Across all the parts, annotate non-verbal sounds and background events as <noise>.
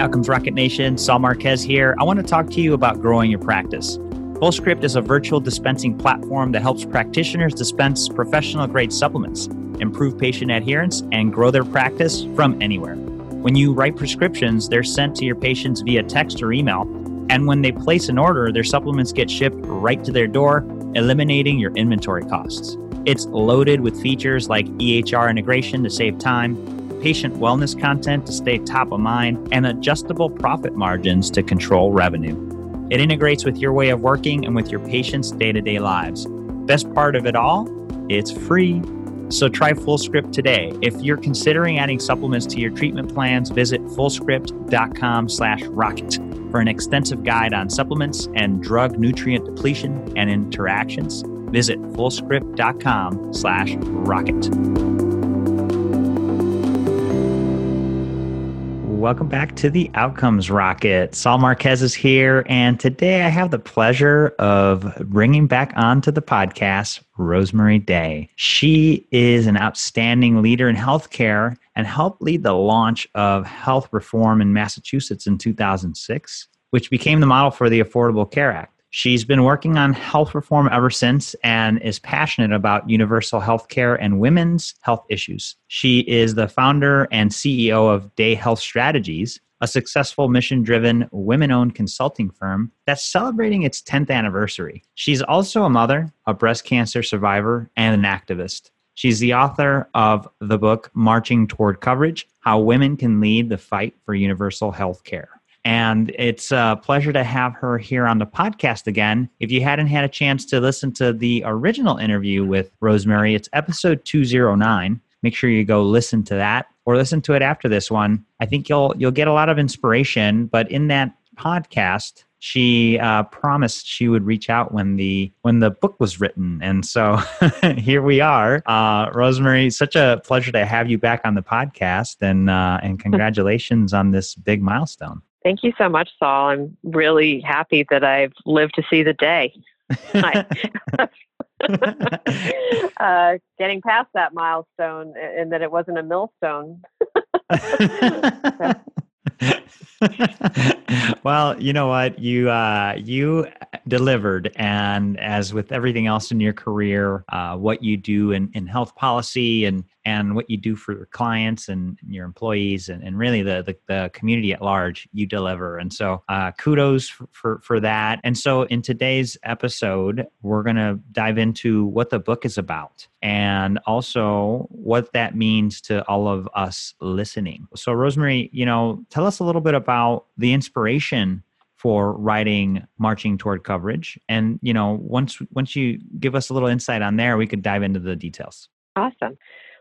Outcomes Rocket Nation. Saul Marquez here. I want to talk to you about growing your practice. FullScript is a virtual dispensing platform that helps practitioners dispense professional grade supplements, improve patient adherence, and grow their practice from anywhere. When you write prescriptions, they're sent to your patients via text or email. And when they place an order, their supplements get shipped right to their door, eliminating your inventory costs. It's loaded with features like EHR integration to save time, patient wellness content to stay top of mind, and adjustable profit margins to control revenue. It integrates with your way of working and with your patients' day to day lives. Best part of it all, it's free. So try FullScript today. If you're considering adding supplements to your treatment plans, visit fullscript.com slash rocket for an extensive guide on supplements and drug nutrient depletion and interactions. Visit fullscript.com slash rocket. Welcome back to the Outcomes Rocket. Saul Marquez is here, and today I have the pleasure of bringing back onto the podcast Rosemarie Day. She is an outstanding leader in healthcare and helped lead the launch of health reform in Massachusetts in 2006, which became the model for the Affordable Care Act. She's been working on health reform ever since and is passionate about universal health care and women's health issues. She is the founder and CEO of Day Health Strategies, a successful mission driven women owned consulting firm that's celebrating its 10th anniversary. She's also a mother, a breast cancer survivor, and an activist. She's the author of the book Marching Toward Coverage How Women Can Lead the Fight for Universal Health Care. And it's a pleasure to have her here on the podcast again. If you hadn't had a chance to listen to the original interview with Rosemarie, it's episode 209. Make sure you go listen to that or listen to it after this one. I think you'll you'll get a lot of inspiration, but in that podcast, she uh, promised she would reach out when the when the book was written and so <laughs> here we are uh, rosemarie such a pleasure to have you back on the podcast and uh, and congratulations on this big milestone Thank you so much, Saul. I'm really happy that I've lived to see the day. <laughs> <laughs> uh, getting past that milestone and that it wasn't a millstone. <laughs> <laughs> well, you know what you uh, you delivered, and as with everything else in your career, uh, what you do in, in health policy and and what you do for your clients and your employees and, and really the, the, the community at large, you deliver. And so uh, kudos for, for, for that. And so in today's episode, we're to dive into what the book is about and also what that means to all of us listening. So Rosemarie, you know, tell us a little bit about the inspiration for writing marching toward coverage. And you know once once you give us a little insight on there we could dive into the details. Awesome.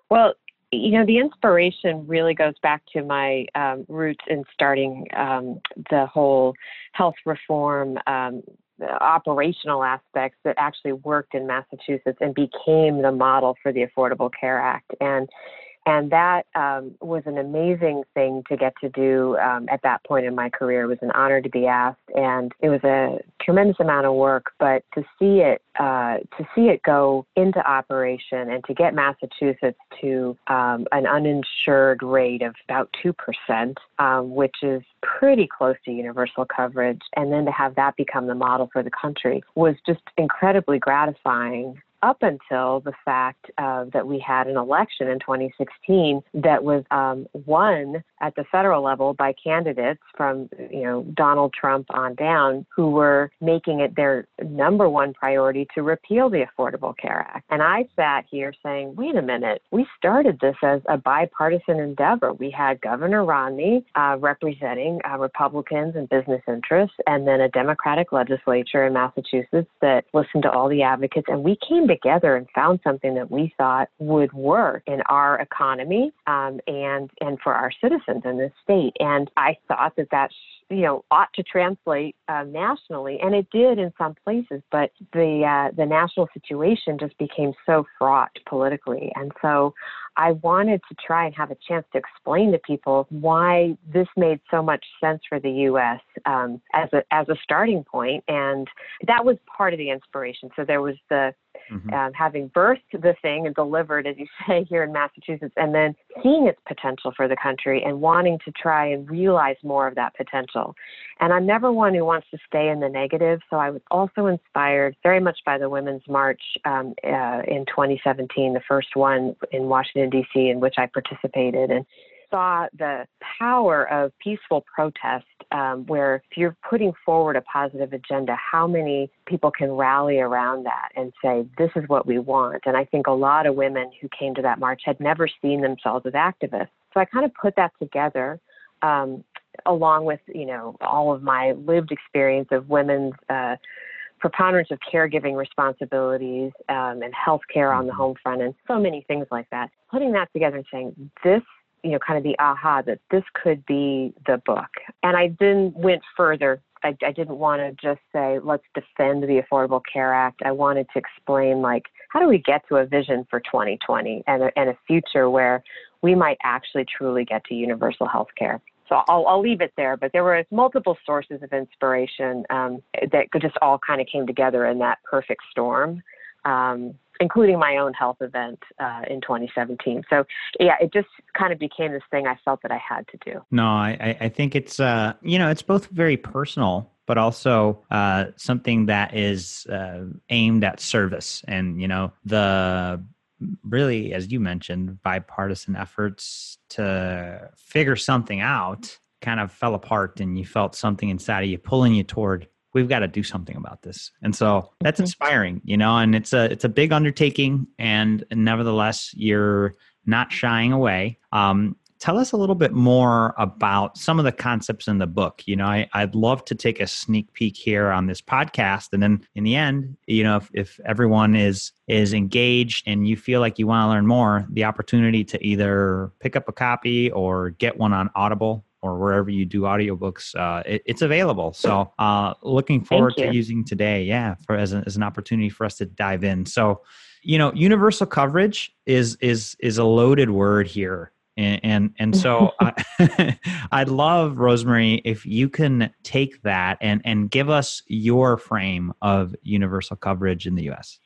Well, you know, the inspiration really goes back to my um, roots in starting um, the whole health reform um, operational aspects that actually worked in Massachusetts and became the model for the Affordable Care Act. And and that um, was an amazing thing to get to do um, at that point in my career. It was an honor to be asked, and it was a tremendous amount of work. But to see it, uh, to see it go into operation, and to get Massachusetts to um, an uninsured rate of about two percent, um, which is pretty close to universal coverage, and then to have that become the model for the country was just incredibly gratifying up until the fact uh, that we had an election in 2016 that was um, won at the federal level by candidates from you know Donald Trump on down who were making it their number one priority to repeal the Affordable Care Act. And I sat here saying, wait a minute, we started this as a bipartisan endeavor. We had Governor Romney uh, representing uh, Republicans and business interests, and then a Democratic legislature in Massachusetts that listened to all the advocates, and we came together and found something that we thought would work in our economy um, and and for our citizens in this state. And I thought that that you know ought to translate uh, nationally, and it did in some places. But the uh, the national situation just became so fraught politically, and so I wanted to try and have a chance to explain to people why this made so much sense for the U.S. Um, as a as a starting point, and that was part of the inspiration. So there was the mm-hmm. um, having birthed the thing and delivered, as you <laughs> say, here in Massachusetts, and then seeing its potential for the country and wanting to try and realize more of that potential. And I'm never one who wants to stay in the negative, so I was also inspired very much by the Women's March um, uh, in 2017, the first one in Washington, D.C., in which I participated. And saw the power of peaceful protest, um, where if you're putting forward a positive agenda, how many people can rally around that and say, this is what we want. And I think a lot of women who came to that march had never seen themselves as activists. So I kind of put that together. Um, along with you know all of my lived experience of women's uh, preponderance of caregiving responsibilities um, and healthcare on the mm-hmm. home front and so many things like that. Putting that together and saying this you know, kind of the aha that this could be the book. And I then went further. I, I didn't want to just say, let's defend the Affordable Care Act. I wanted to explain, like, how do we get to a vision for 2020 and a, and a future where we might actually truly get to universal health care? So I'll, I'll leave it there. But there were multiple sources of inspiration um, that just all kind of came together in that perfect storm. Um, including my own health event uh, in 2017. So yeah, it just kind of became this thing I felt that I had to do. No, I, I think it's uh, you know it's both very personal but also uh, something that is uh, aimed at service and you know the really as you mentioned bipartisan efforts to figure something out kind of fell apart and you felt something inside of you pulling you toward we've got to do something about this. And so that's mm-hmm. inspiring you know and it's a it's a big undertaking and nevertheless you're not shying away. Um, tell us a little bit more about some of the concepts in the book. You know I, i'd love to take a sneak peek here on this podcast and then in the end you know if, if everyone is is engaged and you feel like you want to learn more the opportunity to either pick up a copy or get one on audible or wherever you do audiobooks, uh, it, it's available. So uh, looking forward to using today, yeah, for as, a, as an opportunity for us to dive in. So, you know, universal coverage is is is a loaded word here. And and, and so <laughs> I, <laughs> I'd love Rosemarie if you can take that and and give us your frame of universal coverage in the U.S.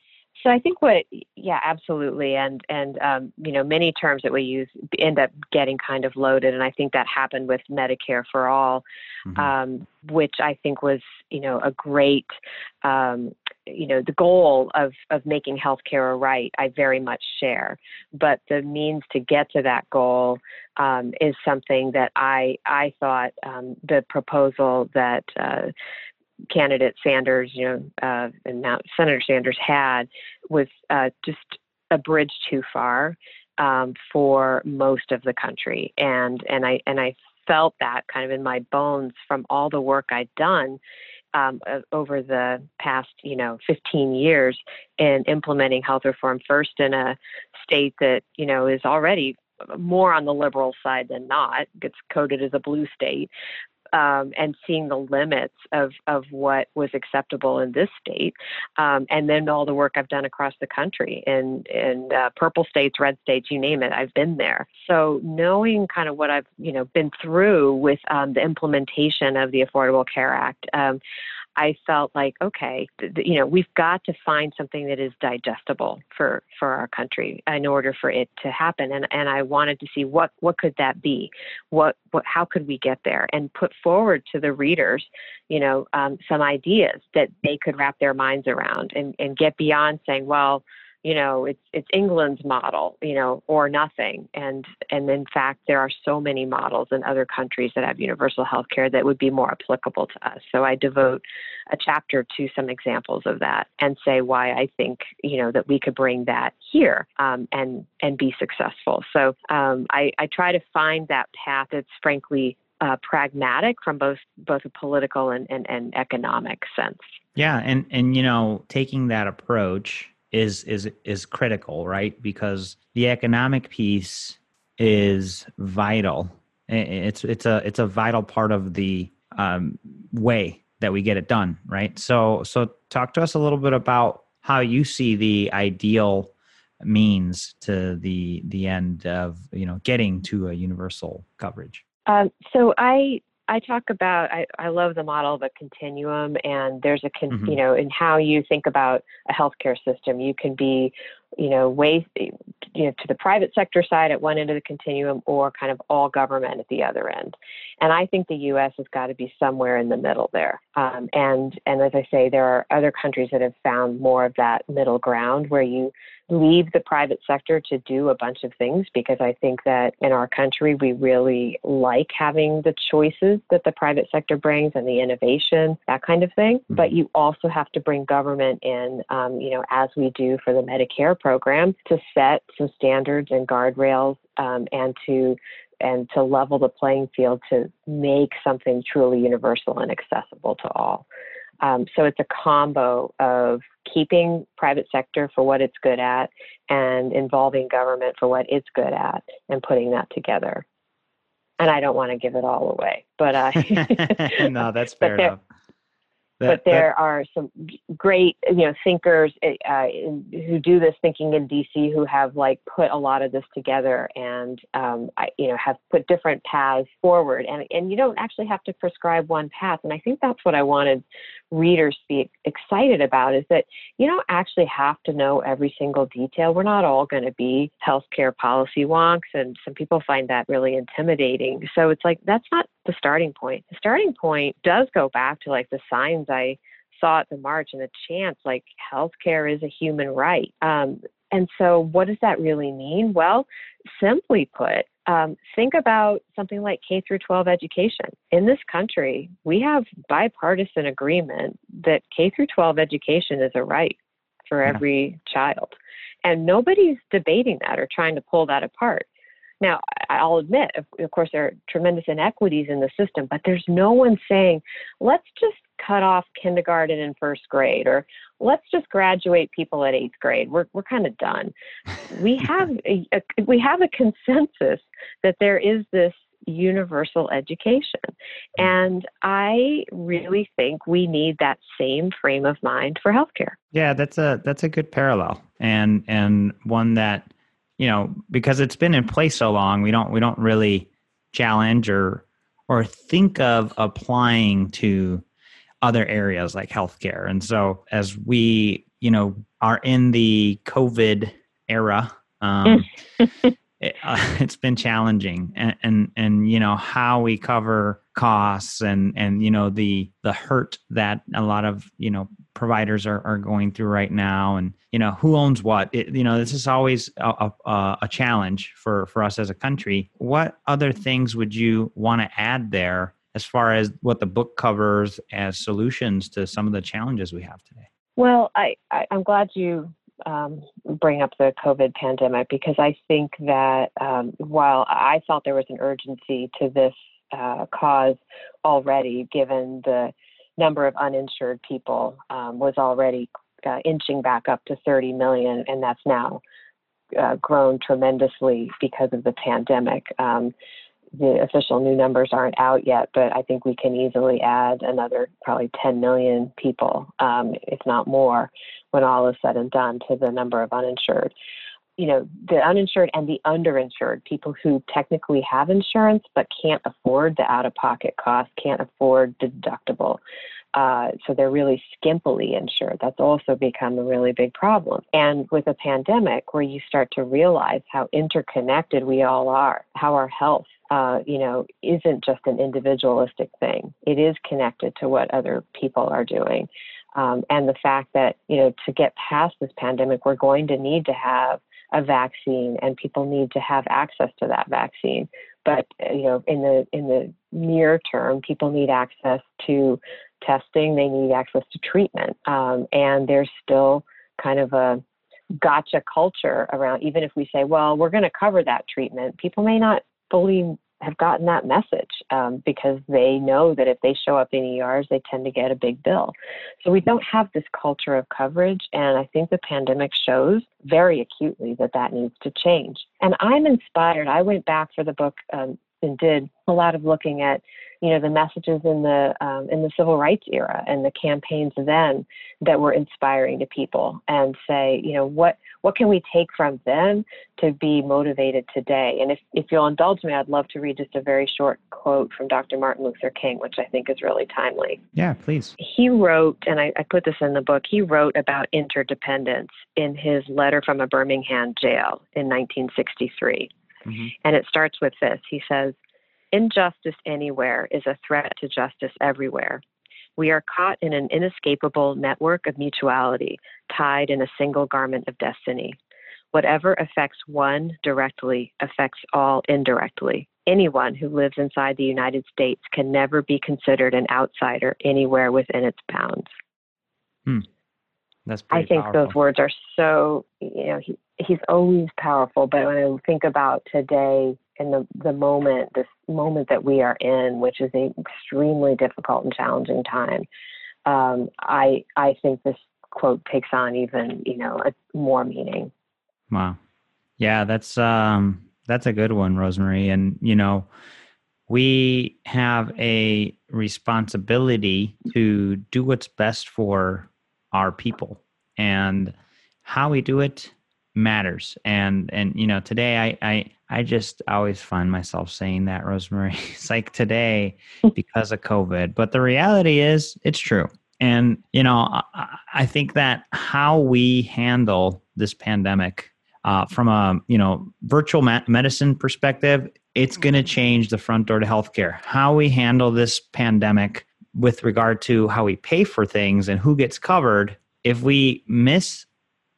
So I think what, yeah, absolutely, and and um, you know many terms that we use end up getting kind of loaded, and I think that happened with Medicare for all, mm-hmm. um, which I think was you know a great, um, you know, the goal of of making healthcare a right. I very much share, but the means to get to that goal um, is something that I I thought um, the proposal that uh, candidate Sanders, you know, uh, and now Senator Sanders had was uh, just a bridge too far um, for most of the country, and and I and I felt that kind of in my bones from all the work I'd done um, over the past, you know, 15 years in implementing health reform. First in a state that you know is already more on the liberal side than not, gets coded as a blue state, um, and seeing the limits of, of what was acceptable in this state, um, and then all the work I've done across the country in in uh, purple states, red states, you name it, I've been there. So knowing kind of what I've you know been through with um, the implementation of the Affordable Care Act. I felt like, okay, th- you know, we've got to find something that is digestible for for our country in order for it to happen. And and I wanted to see what what could that be, what what how could we get there, and put forward to the readers, you know, um, some ideas that they could wrap their minds around and and get beyond saying, well, you know it's it's england's model you know or nothing. And and in fact there are so many models in other countries that have universal health care that would be more applicable to us. So i devote a chapter to some examples of that and say why i think you know that we could bring that here um, and and be successful. So um, I, I try to find that path that's frankly uh, pragmatic from both both a political and, and, and economic sense. Yeah and and you know taking that approach is is is critical, right? Because the economic piece is vital. It's it's a it's a vital part of the um, way that we get it done, right? So so talk to us a little bit about how you see the ideal means to the the end of you know getting to a universal coverage. Um, so I I talk about I, I love the model of a continuum, and there's a con, Mhm. you know in how you think about a healthcare system. You can be, you know, way you know to the private sector side at one end of the continuum, or kind of all government at the other end. And I think the U.S. has got to be somewhere in the middle there. Um, and and as I say, there are other countries that have found more of that middle ground where you leave the private sector to do a bunch of things because I think that in our country we really like having the choices that the private sector brings and the innovation, that kind of thing. Mhm. But you also have to bring government in, um, you know, as we do for the Medicare program, to set some standards and guardrails um, and to and to level the playing field to make something truly universal and accessible to all. Um, so it's a combo of keeping private sector for what it's good at and involving government for what it's good at and putting that together. And I don't want to give it all away, but <laughs> no, that's <laughs> fair there- enough. but That- that- there are some great you know thinkers uh, in, who do this thinking in DC who have like put a lot of this together and um, I, you know have put different paths forward and and you don't actually have to prescribe one path and I think that's what I wanted readers to be excited about is that you don't actually have to know every single detail. We're not all going to be healthcare policy wonks, and some people find that really intimidating. So it's like that's not the starting point. The starting point does go back to like the signs I saw at the march and the chants like healthcare is a human right. Um, and so, what does that really mean? Well, simply put, um, think about something like K through 12 education. In this country, we have bipartisan agreement that K through 12 education is a right for Yeah. every child. And nobody's debating that or trying to pull that apart. Now, I'll admit, of, of course, there are tremendous inequities in the system, but there's no one saying, let's just cut off kindergarten and first grade, or let's just graduate people at eighth grade. We're, we're kind of done. We <laughs> have a, a, we have a consensus that there is this universal education. Hmm. And I really think we need that same frame of mind for healthcare. Yeah, that's a that's a good parallel, and and one that you know because it's been in place so long, we don't we don't really challenge or or think of applying to other areas like healthcare. And so as we you know are in the COVID era. Um, <laughs> it, uh, it's been challenging and, and and you know how we cover costs and and you know the the hurt that a lot of you know providers are, are going through right now and you know who owns what. It, you know this is always a, a, a challenge for for us as a country. What other things would you want to add there as far as what the book covers as solutions to some of the challenges we have today? Well, I, I I'm glad you um, bring up the COVID pandemic because I think that um, while I felt there was an urgency to this uh, cause already, given the number of uninsured people um, was already uh, inching back up to 30 million, and that's now uh, grown tremendously because of the pandemic. Um, the official new numbers aren't out yet, but I think we can easily add another probably 10 million people, um, if not more, when all is said and done to the number of uninsured. You know, the uninsured and the underinsured, people who technically have insurance but can't afford the out of pocket cost, can't afford the deductible. Uh, so they're really skimpily insured. That's also become a really big problem. And with a pandemic, where you start to realize how interconnected we all are, how our health, uh, you know, isn't just an individualistic thing. It is connected to what other people are doing. Um, and the fact that, you know, to get past this pandemic, we're going to need to have a vaccine and people need to have access to that vaccine. But, you know, in the, in the near term, people need access to testing, they need access to treatment. Um, and there's still kind of a gotcha culture around, even if we say, well, we're going to cover that treatment, people may not fully have gotten that message um, because they know that if they show up in ERs, they tend to get a big bill. So we don't have this culture of coverage, and I think the pandemic shows very acutely that that needs to change. And I'm inspired. I went back for the book um, and did a lot of looking at you know the messages in the um, in the civil rights era and the campaigns then that were inspiring to people and say you know what what can we take from them to be motivated today? And if, if you'll indulge me i'd love to read just a very short quote from dr martin luther king which i think is really timely. Yeah please. He wrote and I, I put this in the book he wrote about interdependence in his letter from a birmingham jail in 1963 mm-hmm. and it starts with this. He says Injustice anywhere is a threat to justice everywhere. We are caught in an inescapable network of mutuality, tied in a single garment of destiny. Whatever affects one directly affects all indirectly. Anyone who lives inside the United States can never be considered an outsider anywhere within its bounds. Hmm. That's I think powerful. those words are so, you know, he, he's always powerful. But when I think about today, in the, the moment, this moment that we are in, which is an extremely difficult and challenging time, um, I I think this quote takes on even you know a, more meaning. Wow, yeah, that's um, that's a good one, Rosemarie, and you know we have a responsibility to do what's best for our people. And how we do it matters. And and you know today i i i just always find myself saying that rosemarie <laughs> it's like today because of covid but the reality is it's true. And you know i, I think that how we handle this pandemic uh, from a you know virtual medicine perspective it's going to change the front door to healthcare. How we handle this pandemic with regard to how we pay for things and who gets covered if we miss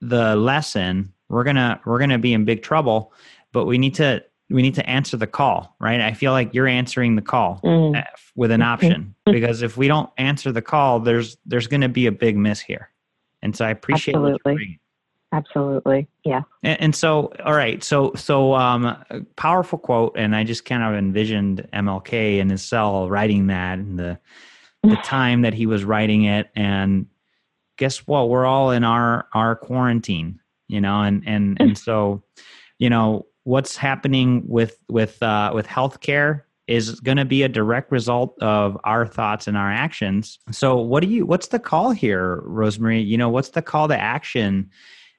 the lesson we're gonna we're gonna be in big trouble but we need to we need to answer the call right? I feel like you're answering the call mm. with an option because if we don't answer the call there's there's going to be a big miss here. And so i appreciate absolutely. absolutely. Yeah. And, and, so all right so so um powerful quote and i just kind of envisioned mlk in his cell writing that and the the <sighs> time that he was writing it and guess what? We're all in our our quarantine you know and and and <laughs> so you know what's happening with with uh, with healthcare is going to be a direct result of our thoughts and our actions so what do you what's the call here rosemarie you know what's the call to action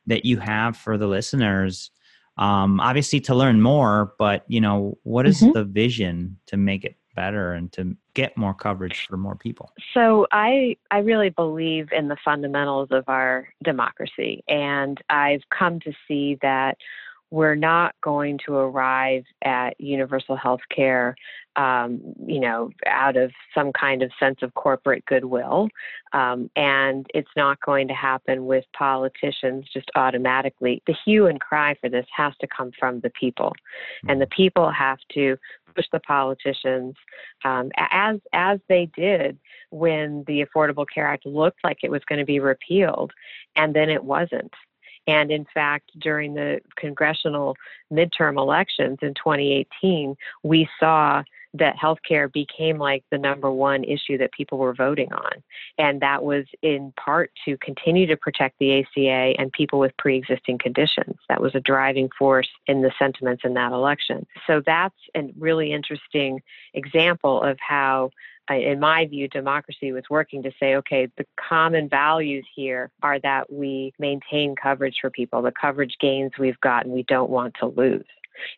that you have for the listeners um, obviously to learn more but you know what is mm-hmm. the vision to make it better and to get more coverage for more people? So I I really believe in the fundamentals of our democracy and I've come to see that we're not going to arrive at universal health care, um, you know, out of some kind of sense of corporate goodwill. Um, and it's not going to happen with politicians just automatically. The hue and cry for this has to come from the people. And the people have to push the politicians um, as as they did when the Affordable Care Act looked like it was going to be repealed, and then it wasn't. And in fact, during the congressional midterm elections in 2018, we saw that healthcare became like the number one issue that people were voting on. And that was in part to continue to protect the ACA and people with pre existing conditions. That was a driving force in the sentiments in that election. So that's a really interesting example of how in my view, democracy was working to say, okay, the common values here are that we maintain coverage for people. The coverage gains we've gotten, we don't want to lose.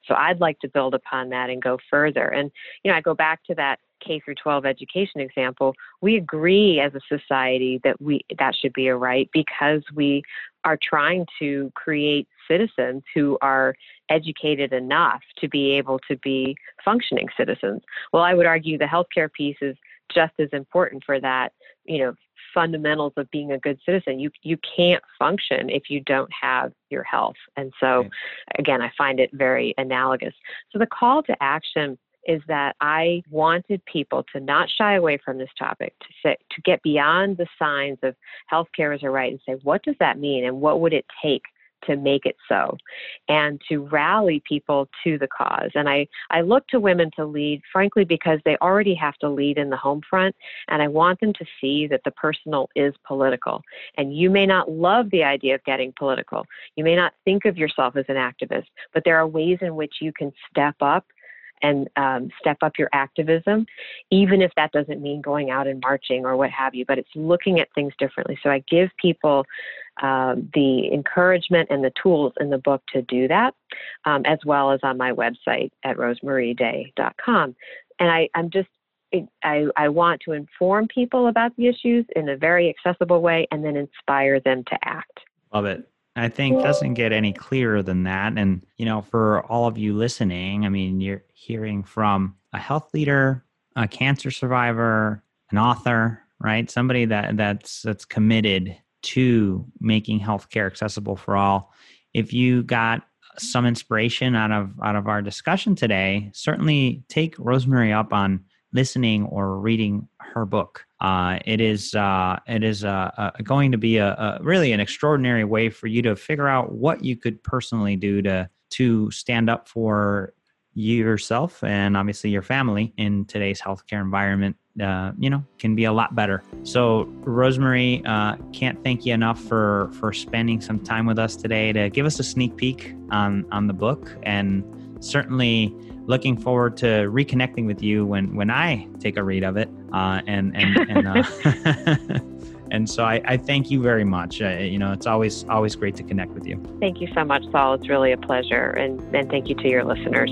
So I'd like to build upon that and go further. And, you know, I go back to that K through 12 education example. We agree as a society that we that should be a right because we are trying to create citizens who are educated enough to be able to be functioning citizens. Well, I would argue the healthcare piece is just as important for that, you know, fundamentals of being a good citizen. You you can't function if you don't have your health. And so again, I find it very analogous. So the call to action is that I wanted people to not shy away from this topic, to say to get beyond the signs of healthcare as a right and say, what does that mean and what would it take to make it so and to rally people to the cause. And I, I look to women to lead, frankly, because they already have to lead in the home front. And I want them to see that the personal is political. And you may not love the idea of getting political. You may not think of yourself as an activist, but there are ways in which you can step up and um, step up your activism, even if that doesn't mean going out and marching or what have you, but it's looking at things differently. So I give people um, the encouragement and the tools in the book to do that, um, as well as on my website at rosemarieday.com. And I, I'm just I, I want to inform people about the issues in a very accessible way and then inspire them to act. Love it. I think doesn't get any clearer than that. And, you know, for all of you listening, I mean, you're hearing from a health leader, a cancer survivor, an author, right? Somebody that that's that's committed to making healthcare accessible for all. If you got some inspiration out of out of our discussion today, certainly take Rosemarie up on listening or reading her book. Uh, it is uh, it is uh, uh, going to be a, a, really an extraordinary way for you to figure out what you could personally do to to stand up for yourself and obviously your family in today's healthcare environment. Uh, you know, can be a lot better. So, Rosemarie, uh, can't thank you enough for for spending some time with us today to give us a sneak peek on on the book and certainly looking forward to reconnecting with you when when I take a read of it. Uh, and and and, uh, <laughs> and so I, I, thank you very much. Uh, you know, it's always always great to connect with you. Thank you so much, Saul. It's really a pleasure, and and thank you to your listeners.